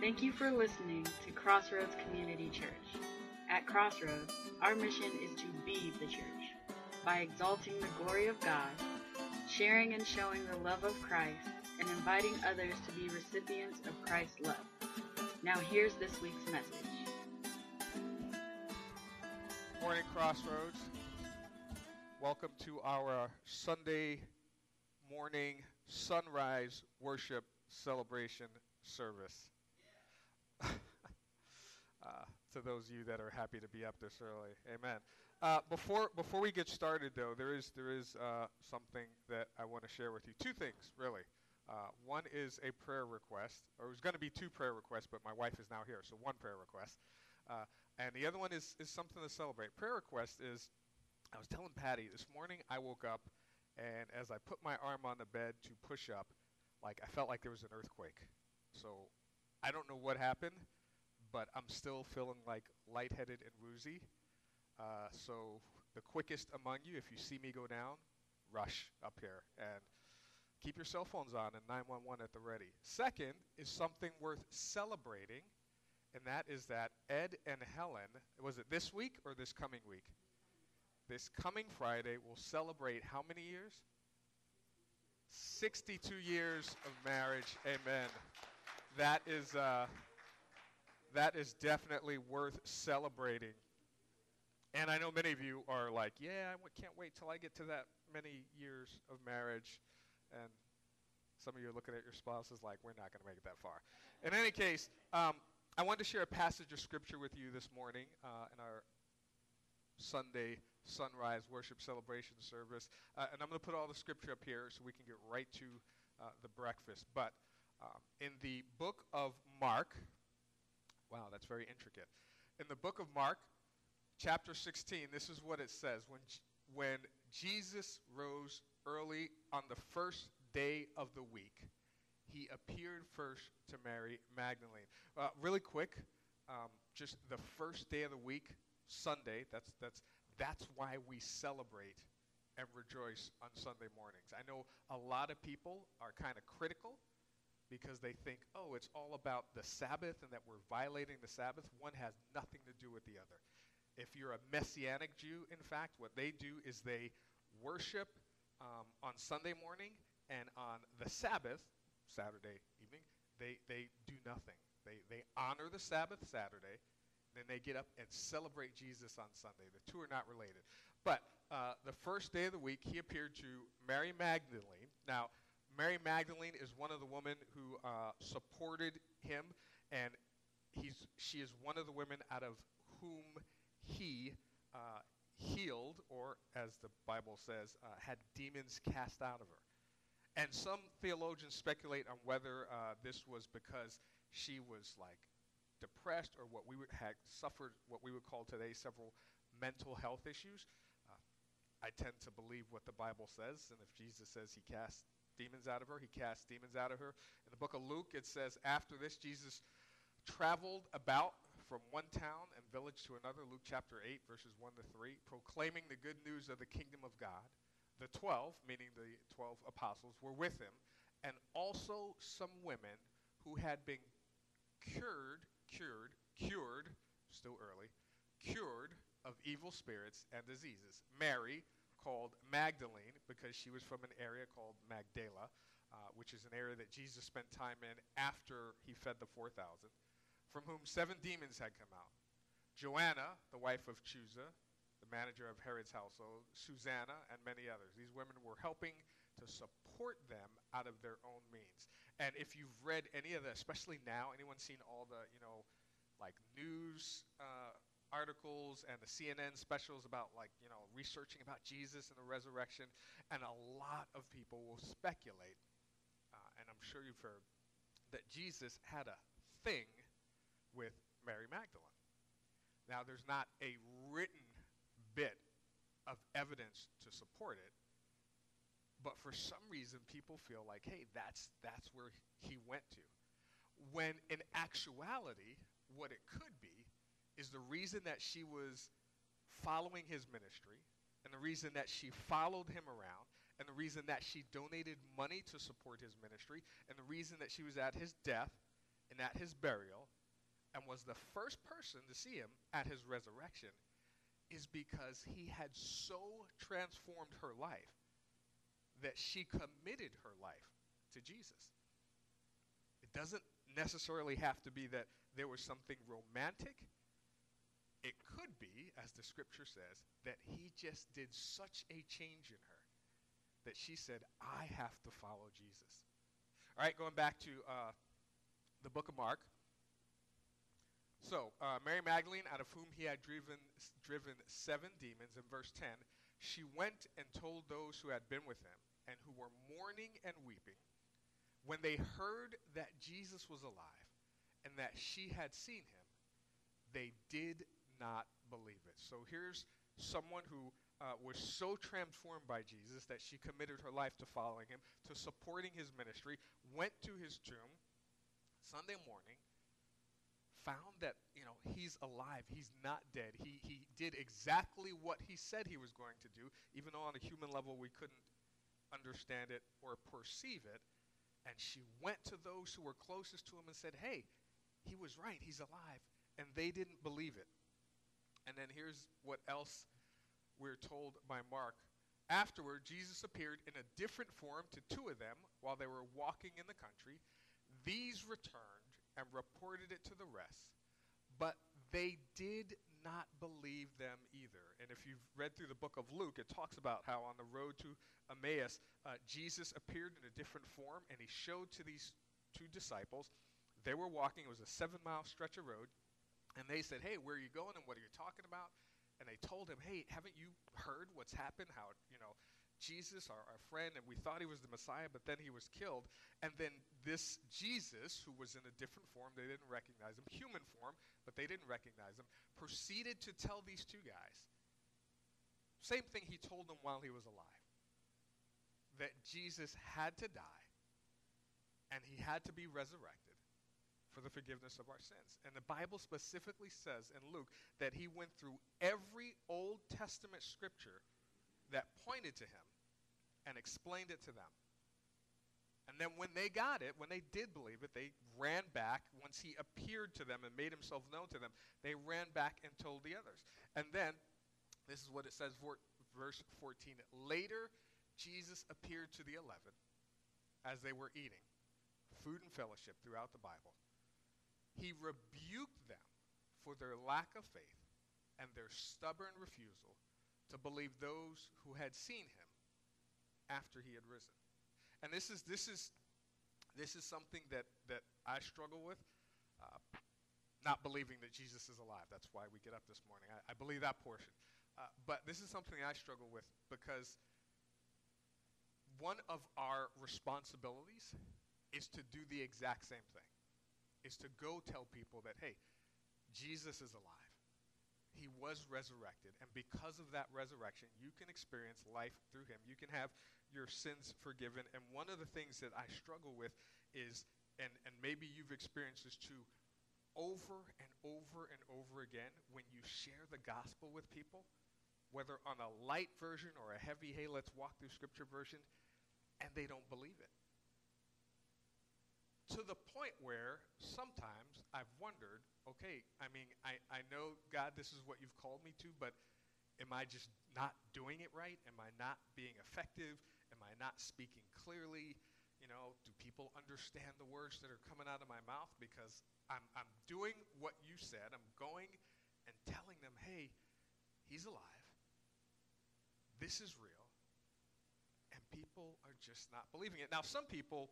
Thank you for listening to Crossroads Community Church. At Crossroads, our mission is to be the church by exalting the glory of God, sharing and showing the love of Christ, and inviting others to be recipients of Christ's love. Now, here's this week's message. Morning, Crossroads. Welcome to our Sunday morning sunrise worship celebration service. Uh, to those of you that are happy to be up this early, amen. Uh, before before we get started, though, there is there is uh, something that I want to share with you. Two things, really. Uh, one is a prayer request, or it was going to be two prayer requests, but my wife is now here, so one prayer request. Uh, and the other one is, is something to celebrate. Prayer request is, I was telling Patty this morning I woke up, and as I put my arm on the bed to push up, like I felt like there was an earthquake. So I don't know what happened, but I'm still feeling like lightheaded and woozy. Uh, so the quickest among you, if you see me go down, rush up here and keep your cell phones on and 911 at the ready. Second is something worth celebrating, and that is that Ed and Helen, was it this week or this coming week? This coming Friday will celebrate how many years? 62 years of marriage. Amen. That is uh, that is definitely worth celebrating. And I know many of you are like, yeah, I can't wait till I get to that many years of marriage. And some of you are looking at your spouses like, we're not going to make it that far. In any case, um, I wanted to share a passage of scripture with you this morning uh, in our Sunday sunrise worship celebration service. Uh, and I'm going to put all the scripture up here so we can get right to uh, the breakfast. But um, in the book of Mark, wow, that's very intricate. In the book of Mark, chapter 16, this is what it says. When, when Jesus rose early on the first day of the week, he appeared first to Mary Magdalene. Uh, really quick, um, just the first day of the week, Sunday, that's, that's, that's why we celebrate and rejoice on Sunday mornings. I know a lot of people are kind of critical because they think, oh, it's all about the Sabbath and that we're violating the Sabbath. One has nothing to do with the other. If you're a Messianic Jew, in fact, what they do is they worship um, on Sunday morning and on the Sabbath, Saturday evening, they, they do nothing. They, they honor the Sabbath Saturday, then they get up and celebrate Jesus on Sunday. The two are not related. But uh, the first day of the week, he appeared to Mary Magdalene. Now, Mary Magdalene is one of the women who uh, supported him, and he's, she is one of the women out of whom he uh, healed, or as the Bible says, uh, had demons cast out of her. And some theologians speculate on whether uh, this was because she was like depressed or what we would, had suffered what we would call today several mental health issues. Uh, I tend to believe what the Bible says, and if Jesus says he cast demons out of her. He cast demons out of her. In the book of Luke, it says, After this, Jesus traveled about from one town and village to another, Luke chapter 8, verses 1 to 3, proclaiming the good news of the kingdom of God. The 12, meaning the 12 apostles, were with him, and also some women who had been cured, cured, cured, still early, cured of evil spirits and diseases. Mary, called Magdalene because she was from an area called Magdala, uh, which is an area that Jesus spent time in after he fed the 4,000, from whom seven demons had come out. Joanna, the wife of Chuza, the manager of Herod's household, Susanna, and many others. These women were helping to support them out of their own means. And if you've read any of the, especially now, anyone seen all the, you know, like news uh, articles and the CNN specials about like you know researching about Jesus and the resurrection, and a lot of people will speculate, uh, and I'm sure you've heard that Jesus had a thing with Mary Magdalene. Now, there's not a written bit of evidence to support it, but for some reason, people feel like, hey, that's that's where he went to. When in actuality, what it could be is the reason that she was following his ministry and the reason that she followed him around and the reason that she donated money to support his ministry and the reason that she was at his death and at his burial and was the first person to see him at his resurrection is because he had so transformed her life that she committed her life to Jesus. It doesn't necessarily have to be that there was something romantic. It could be, as the scripture says, that he just did such a change in her that she said, I have to follow Jesus. All right, going back to uh, the book of Mark. So, uh, Mary Magdalene, out of whom he had driven, driven seven demons, in verse 10, she went and told those who had been with him and who were mourning and weeping when they heard that Jesus was alive and that she had seen him, they did not believe it. So here's someone who uh, was so transformed by Jesus that she committed her life to following him, to supporting his ministry, went to his tomb Sunday morning, found that you know he's alive he's not dead. He, he did exactly what he said he was going to do even though on a human level we couldn't understand it or perceive it. And she went to those who were closest to him and said hey he was right he's alive. And they didn't believe it then here's what else we're told by mark. Afterward jesus appeared in a different form to two of them while they were walking in the country. These returned and reported it to the rest, but they did not believe them either. And if you've read through the book of Luke, it talks about how on the road to Emmaus, uh, Jesus appeared in a different form and he showed to these two disciples. They were walking, it was a seven mile stretch of road, and they said, Hey, where are you going and what are you talking about? And they told him, Hey, haven't you heard what's happened? How, you know, Jesus, our, our friend, and we thought he was the Messiah, but then he was killed. And then this Jesus, who was in a different form, they didn't recognize him, human form, but they didn't recognize him, proceeded to tell these two guys, same thing he told them while he was alive, that Jesus had to die and he had to be resurrected for the forgiveness of our sins. And the Bible specifically says in Luke that he went through every Old Testament scripture that pointed to him and explained it to them. And then when they got it, when they did believe it, they ran back. Once he appeared to them and made himself known to them, they ran back and told the others. And then, this is what it says, verse 14. Later, Jesus appeared to the eleven as they were eating food and fellowship throughout the Bible. He rebuked them for their lack of faith and their stubborn refusal to believe those who had seen him after he had risen. And this is this is this is something that that I struggle with. Uh, not believing that Jesus is alive. That's why we get up this morning. I, I believe that portion. Uh, but this is something I struggle with because one of our responsibilities is to do the exact same thing. Is to go tell people that, hey, Jesus is alive he was resurrected. And because of that resurrection, you can experience life through him. You can have your sins forgiven. And one of the things that I struggle with is, and, and maybe you've experienced this too, over and over and over again, when you share the gospel with people, whether on a light version or a heavy, hey, let's walk through scripture version, and they don't believe it. To the point where sometimes I've wondered okay, I mean, I, I know, God, this is what you've called me to, but am I just not doing it right? Am I not being effective? Am I not speaking clearly? You know, do people understand the words that are coming out of my mouth? Because I'm, I'm doing what you said. I'm going and telling them, hey, he's alive. This is real. And people are just not believing it. Now, some people,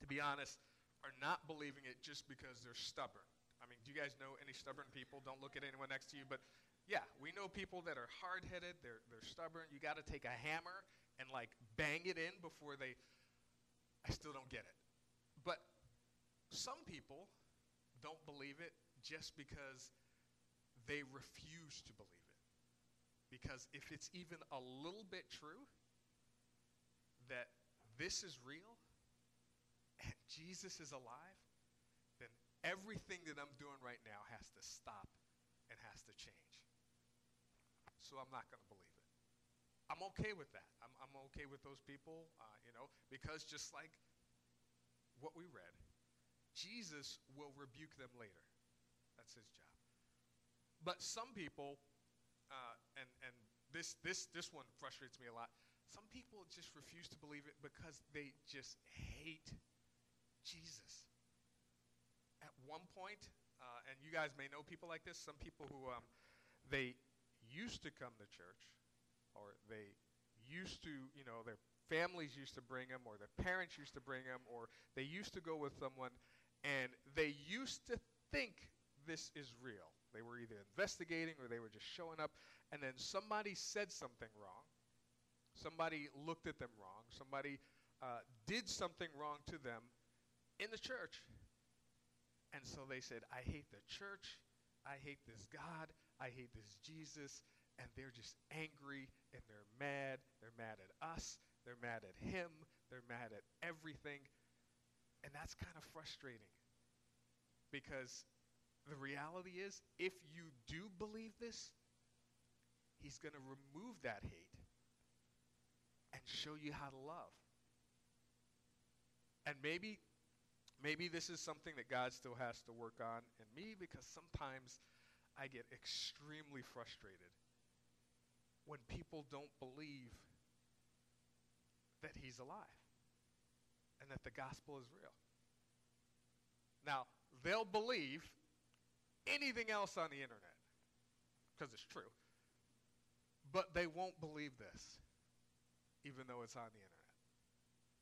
to be honest, are not believing it just because they're stubborn. I mean, do you guys know any stubborn people? Don't look at anyone next to you, but yeah, we know people that are hard-headed. They're they're stubborn. You got to take a hammer and like bang it in before they. I still don't get it, but some people don't believe it just because they refuse to believe it. Because if it's even a little bit true that this is real and Jesus is alive, then everything that I'm doing right now has to stop and has to change. So I'm not going to believe it. I'm okay with that. I'm, I'm okay with those people, uh, you know, because just like what we read, Jesus will rebuke them later. That's his job. But some people, uh, and, and this, this, this one frustrates me a lot. Some people just refuse to believe it because they just hate Jesus. At one point, uh, and you guys may know people like this, some people who um, they used to come to church, or they used to, you know, their families used to bring them, or their parents used to bring them, or they used to go with someone, and they used to think this is real. They were either investigating or they were just showing up, and then somebody said something wrong. Somebody looked at them wrong. Somebody uh, did something wrong to them in the church. And so they said, I hate the church. I hate this God. I hate this Jesus. And they're just angry and they're mad. They're mad at us. They're mad at him. They're mad at everything. And that's kind of frustrating because the reality is, if you do believe this, He's going to remove that hate and show you how to love. And maybe maybe this is something that God still has to work on in me because sometimes I get extremely frustrated when people don't believe that he's alive and that the gospel is real. Now, they'll believe anything else on the internet because it's true. But they won't believe this, even though it's on the internet,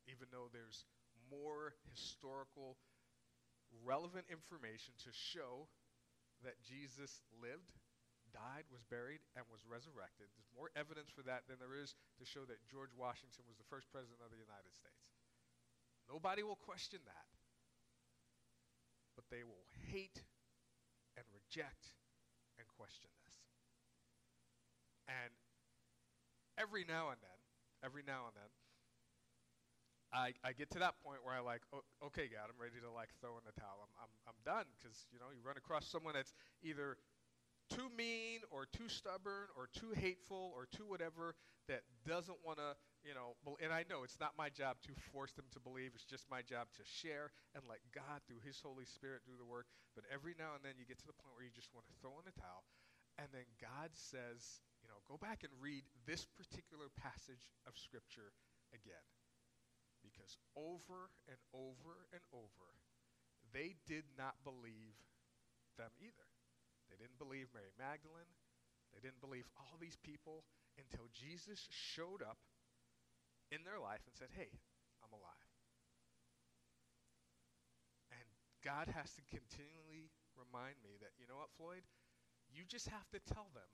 even though there's more historical, relevant information to show that Jesus lived, died, was buried, and was resurrected. There's more evidence for that than there is to show that George Washington was the first president of the United States. Nobody will question that. But they will hate and reject and question this. And every now and then, every now and then, I, I get to that point where I like, oh, okay, God, I'm ready to like throw in the towel. I'm, I'm, I'm done because, you know, you run across someone that's either too mean or too stubborn or too hateful or too whatever that doesn't want to, you know, and I know it's not my job to force them to believe. It's just my job to share and let God, through His Holy Spirit, do the work. But every now and then you get to the point where you just want to throw in the towel. And then God says, you know, go back and read this particular passage of Scripture again. Over and over and over, they did not believe them either. They didn't believe Mary Magdalene. They didn't believe all these people until Jesus showed up in their life and said, Hey, I'm alive. And God has to continually remind me that, you know what, Floyd? You just have to tell them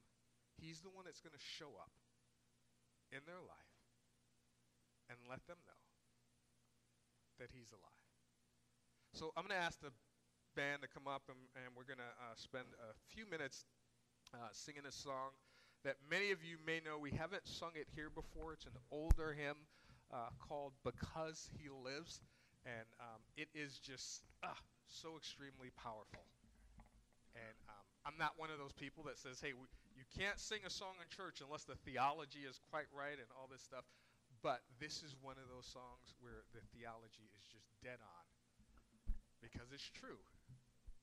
He's the one that's going to show up in their life and let them know that He's alive. So I'm going to ask the band to come up, and, and we're going to uh, spend a few minutes uh, singing a song that many of you may know. We haven't sung it here before. It's an older hymn uh, called Because He Lives, and um, it is just ah, so extremely powerful. And um, I'm not one of those people that says, hey, we, you can't sing a song in church unless the theology is quite right and all this stuff. But this is one of those songs where the theology is just dead on because it's true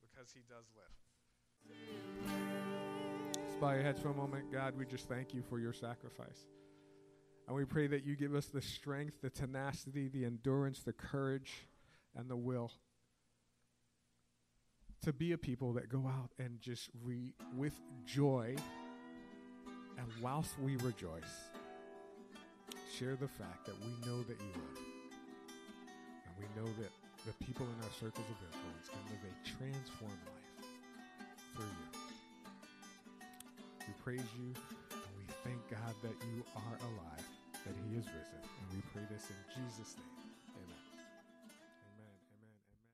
because he does live. Let's bow your heads for a moment. God, we just thank you for your sacrifice. And we pray that you give us the strength, the tenacity, the endurance, the courage, and the will to be a people that go out and just re- with joy and whilst we rejoice, share the fact that we know that you live. And we know that the people in our circles of influence can live a transformed life through you. We praise you and we thank God that you are alive, that He is risen. And we pray this in Jesus' name.